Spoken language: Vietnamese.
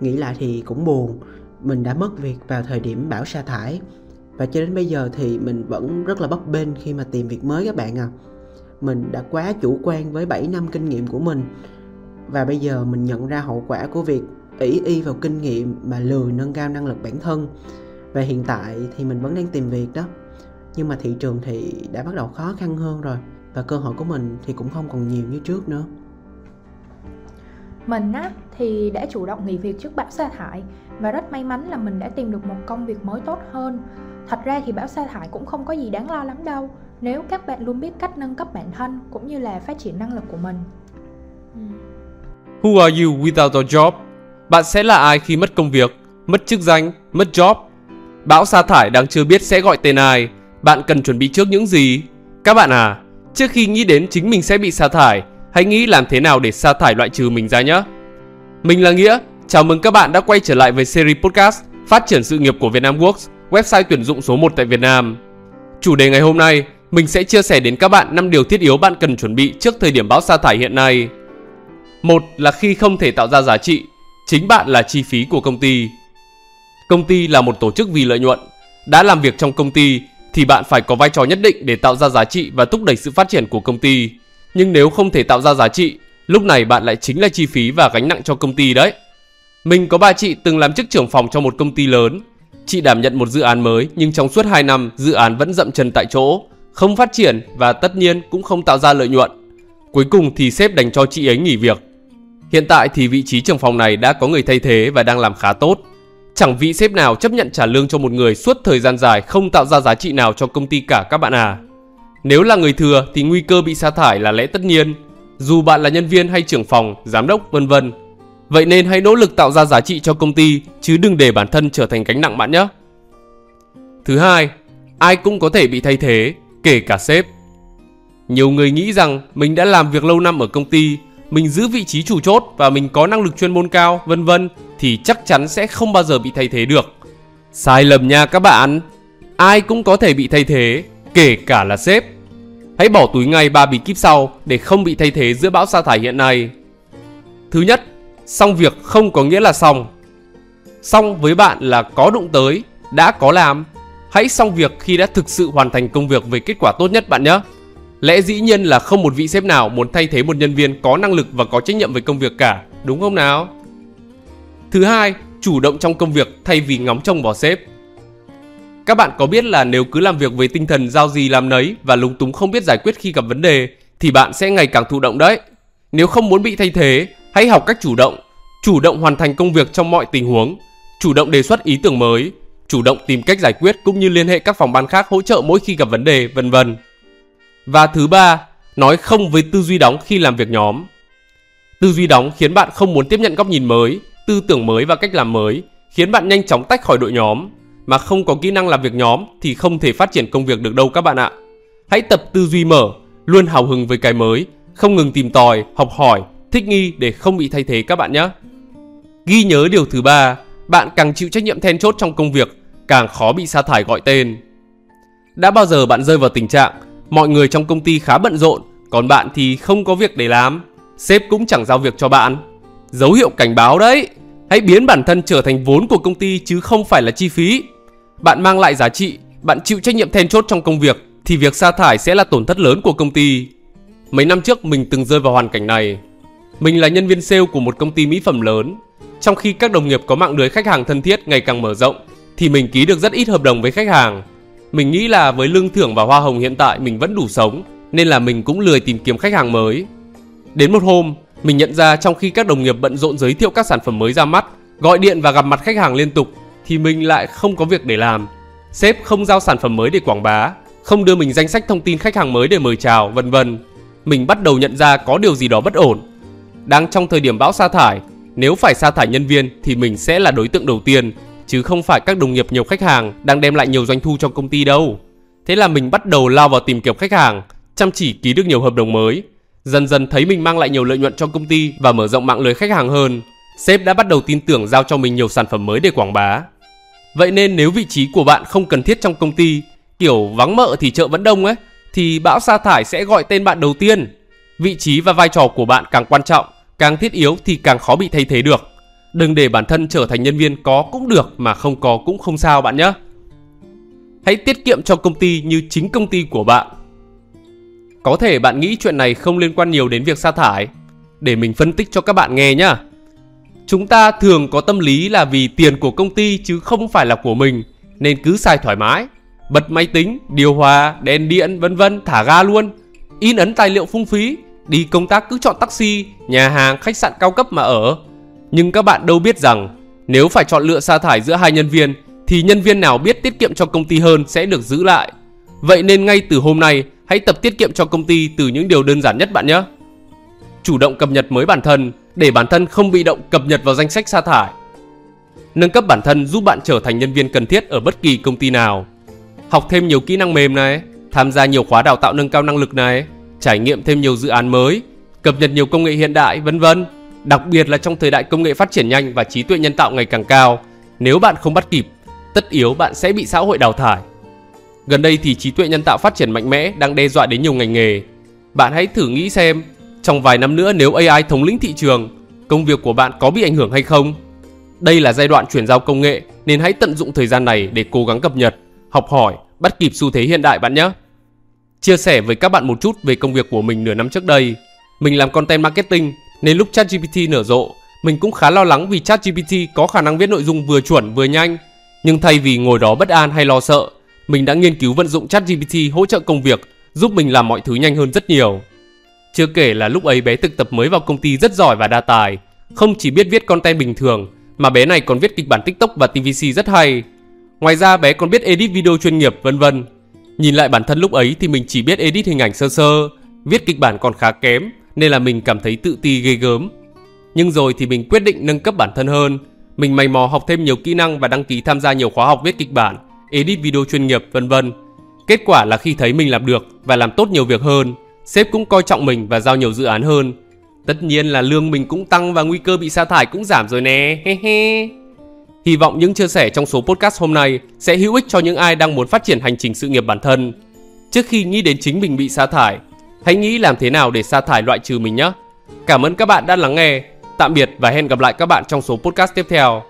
nghĩ lại thì cũng buồn. Mình đã mất việc vào thời điểm bão sa thải. Và cho đến bây giờ thì mình vẫn rất là bấp bênh khi mà tìm việc mới các bạn à. Mình đã quá chủ quan với 7 năm kinh nghiệm của mình. Và bây giờ mình nhận ra hậu quả của việc ỷ y vào kinh nghiệm mà lười nâng cao năng lực bản thân. Và hiện tại thì mình vẫn đang tìm việc đó. Nhưng mà thị trường thì đã bắt đầu khó khăn hơn rồi. Và cơ hội của mình thì cũng không còn nhiều như trước nữa mình á thì đã chủ động nghỉ việc trước bão sa thải và rất may mắn là mình đã tìm được một công việc mới tốt hơn thật ra thì bão sa thải cũng không có gì đáng lo lắm đâu nếu các bạn luôn biết cách nâng cấp bản thân cũng như là phát triển năng lực của mình Who are you without a job? Bạn sẽ là ai khi mất công việc, mất chức danh, mất job? Bão sa thải đang chưa biết sẽ gọi tên ai. Bạn cần chuẩn bị trước những gì? Các bạn à, trước khi nghĩ đến chính mình sẽ bị sa thải, hãy nghĩ làm thế nào để sa thải loại trừ mình ra nhé. Mình là Nghĩa, chào mừng các bạn đã quay trở lại với series podcast Phát triển sự nghiệp của Vietnam Works, website tuyển dụng số 1 tại Việt Nam. Chủ đề ngày hôm nay, mình sẽ chia sẻ đến các bạn 5 điều thiết yếu bạn cần chuẩn bị trước thời điểm bão sa thải hiện nay. Một là khi không thể tạo ra giá trị, chính bạn là chi phí của công ty. Công ty là một tổ chức vì lợi nhuận. Đã làm việc trong công ty thì bạn phải có vai trò nhất định để tạo ra giá trị và thúc đẩy sự phát triển của công ty. Nhưng nếu không thể tạo ra giá trị, lúc này bạn lại chính là chi phí và gánh nặng cho công ty đấy. Mình có bà chị từng làm chức trưởng phòng cho một công ty lớn. Chị đảm nhận một dự án mới nhưng trong suốt 2 năm dự án vẫn dậm chân tại chỗ, không phát triển và tất nhiên cũng không tạo ra lợi nhuận. Cuối cùng thì sếp đành cho chị ấy nghỉ việc. Hiện tại thì vị trí trưởng phòng này đã có người thay thế và đang làm khá tốt. Chẳng vị sếp nào chấp nhận trả lương cho một người suốt thời gian dài không tạo ra giá trị nào cho công ty cả các bạn à. Nếu là người thừa thì nguy cơ bị sa thải là lẽ tất nhiên, dù bạn là nhân viên hay trưởng phòng, giám đốc vân vân. Vậy nên hãy nỗ lực tạo ra giá trị cho công ty chứ đừng để bản thân trở thành gánh nặng bạn nhé. Thứ hai, ai cũng có thể bị thay thế, kể cả sếp. Nhiều người nghĩ rằng mình đã làm việc lâu năm ở công ty, mình giữ vị trí chủ chốt và mình có năng lực chuyên môn cao, vân vân thì chắc chắn sẽ không bao giờ bị thay thế được. Sai lầm nha các bạn. Ai cũng có thể bị thay thế, kể cả là sếp. Hãy bỏ túi ngay ba bí kíp sau để không bị thay thế giữa bão sa thải hiện nay. Thứ nhất, xong việc không có nghĩa là xong. Xong với bạn là có đụng tới, đã có làm. Hãy xong việc khi đã thực sự hoàn thành công việc với kết quả tốt nhất bạn nhé. Lẽ dĩ nhiên là không một vị sếp nào muốn thay thế một nhân viên có năng lực và có trách nhiệm với công việc cả, đúng không nào? Thứ hai, chủ động trong công việc thay vì ngóng trông bỏ sếp. Các bạn có biết là nếu cứ làm việc với tinh thần giao gì làm nấy và lúng túng không biết giải quyết khi gặp vấn đề thì bạn sẽ ngày càng thụ động đấy. Nếu không muốn bị thay thế, hãy học cách chủ động, chủ động hoàn thành công việc trong mọi tình huống, chủ động đề xuất ý tưởng mới, chủ động tìm cách giải quyết cũng như liên hệ các phòng ban khác hỗ trợ mỗi khi gặp vấn đề, vân vân. Và thứ ba, nói không với tư duy đóng khi làm việc nhóm. Tư duy đóng khiến bạn không muốn tiếp nhận góc nhìn mới, tư tưởng mới và cách làm mới, khiến bạn nhanh chóng tách khỏi đội nhóm. Mà không có kỹ năng làm việc nhóm thì không thể phát triển công việc được đâu các bạn ạ. Hãy tập tư duy mở, luôn hào hứng với cái mới, không ngừng tìm tòi, học hỏi, thích nghi để không bị thay thế các bạn nhé. Ghi nhớ điều thứ ba, bạn càng chịu trách nhiệm then chốt trong công việc, càng khó bị sa thải gọi tên. Đã bao giờ bạn rơi vào tình trạng mọi người trong công ty khá bận rộn, còn bạn thì không có việc để làm, sếp cũng chẳng giao việc cho bạn. Dấu hiệu cảnh báo đấy. Hãy biến bản thân trở thành vốn của công ty chứ không phải là chi phí. Bạn mang lại giá trị, bạn chịu trách nhiệm then chốt trong công việc thì việc sa thải sẽ là tổn thất lớn của công ty. Mấy năm trước mình từng rơi vào hoàn cảnh này. Mình là nhân viên sale của một công ty mỹ phẩm lớn. Trong khi các đồng nghiệp có mạng lưới khách hàng thân thiết ngày càng mở rộng thì mình ký được rất ít hợp đồng với khách hàng. Mình nghĩ là với lương thưởng và hoa hồng hiện tại mình vẫn đủ sống nên là mình cũng lười tìm kiếm khách hàng mới. Đến một hôm, mình nhận ra trong khi các đồng nghiệp bận rộn giới thiệu các sản phẩm mới ra mắt, gọi điện và gặp mặt khách hàng liên tục thì mình lại không có việc để làm. Sếp không giao sản phẩm mới để quảng bá, không đưa mình danh sách thông tin khách hàng mới để mời chào, vân vân. Mình bắt đầu nhận ra có điều gì đó bất ổn. Đang trong thời điểm bão sa thải, nếu phải sa thải nhân viên thì mình sẽ là đối tượng đầu tiên, chứ không phải các đồng nghiệp nhiều khách hàng đang đem lại nhiều doanh thu cho công ty đâu. Thế là mình bắt đầu lao vào tìm kiếm khách hàng, chăm chỉ ký được nhiều hợp đồng mới. Dần dần thấy mình mang lại nhiều lợi nhuận cho công ty và mở rộng mạng lưới khách hàng hơn. Sếp đã bắt đầu tin tưởng giao cho mình nhiều sản phẩm mới để quảng bá. Vậy nên nếu vị trí của bạn không cần thiết trong công ty, kiểu vắng mợ thì chợ vẫn đông ấy, thì bão sa thải sẽ gọi tên bạn đầu tiên. Vị trí và vai trò của bạn càng quan trọng, càng thiết yếu thì càng khó bị thay thế được. Đừng để bản thân trở thành nhân viên có cũng được mà không có cũng không sao bạn nhé. Hãy tiết kiệm cho công ty như chính công ty của bạn. Có thể bạn nghĩ chuyện này không liên quan nhiều đến việc sa thải. Để mình phân tích cho các bạn nghe nhé. Chúng ta thường có tâm lý là vì tiền của công ty chứ không phải là của mình nên cứ xài thoải mái, bật máy tính, điều hòa, đèn điện vân vân thả ga luôn, in ấn tài liệu phung phí, đi công tác cứ chọn taxi, nhà hàng, khách sạn cao cấp mà ở. Nhưng các bạn đâu biết rằng nếu phải chọn lựa sa thải giữa hai nhân viên thì nhân viên nào biết tiết kiệm cho công ty hơn sẽ được giữ lại. Vậy nên ngay từ hôm nay hãy tập tiết kiệm cho công ty từ những điều đơn giản nhất bạn nhé. Chủ động cập nhật mới bản thân để bản thân không bị động cập nhật vào danh sách sa thải. Nâng cấp bản thân giúp bạn trở thành nhân viên cần thiết ở bất kỳ công ty nào. Học thêm nhiều kỹ năng mềm này, tham gia nhiều khóa đào tạo nâng cao năng lực này, trải nghiệm thêm nhiều dự án mới, cập nhật nhiều công nghệ hiện đại, vân vân. Đặc biệt là trong thời đại công nghệ phát triển nhanh và trí tuệ nhân tạo ngày càng cao, nếu bạn không bắt kịp, tất yếu bạn sẽ bị xã hội đào thải. Gần đây thì trí tuệ nhân tạo phát triển mạnh mẽ đang đe dọa đến nhiều ngành nghề. Bạn hãy thử nghĩ xem, trong vài năm nữa nếu AI thống lĩnh thị trường, công việc của bạn có bị ảnh hưởng hay không? Đây là giai đoạn chuyển giao công nghệ nên hãy tận dụng thời gian này để cố gắng cập nhật, học hỏi, bắt kịp xu thế hiện đại bạn nhé. Chia sẻ với các bạn một chút về công việc của mình nửa năm trước đây. Mình làm content marketing nên lúc ChatGPT nở rộ, mình cũng khá lo lắng vì ChatGPT có khả năng viết nội dung vừa chuẩn vừa nhanh. Nhưng thay vì ngồi đó bất an hay lo sợ, mình đã nghiên cứu vận dụng ChatGPT hỗ trợ công việc, giúp mình làm mọi thứ nhanh hơn rất nhiều. Chưa kể là lúc ấy bé thực tập mới vào công ty rất giỏi và đa tài, không chỉ biết viết content bình thường mà bé này còn viết kịch bản TikTok và TVC rất hay. Ngoài ra bé còn biết edit video chuyên nghiệp vân vân. Nhìn lại bản thân lúc ấy thì mình chỉ biết edit hình ảnh sơ sơ, viết kịch bản còn khá kém nên là mình cảm thấy tự ti ghê gớm. Nhưng rồi thì mình quyết định nâng cấp bản thân hơn. Mình mày mò học thêm nhiều kỹ năng và đăng ký tham gia nhiều khóa học viết kịch bản, edit video chuyên nghiệp vân vân. Kết quả là khi thấy mình làm được và làm tốt nhiều việc hơn, sếp cũng coi trọng mình và giao nhiều dự án hơn. Tất nhiên là lương mình cũng tăng và nguy cơ bị sa thải cũng giảm rồi nè. Hy vọng những chia sẻ trong số podcast hôm nay sẽ hữu ích cho những ai đang muốn phát triển hành trình sự nghiệp bản thân. Trước khi nghĩ đến chính mình bị sa thải, hãy nghĩ làm thế nào để sa thải loại trừ mình nhé. Cảm ơn các bạn đã lắng nghe. Tạm biệt và hẹn gặp lại các bạn trong số podcast tiếp theo.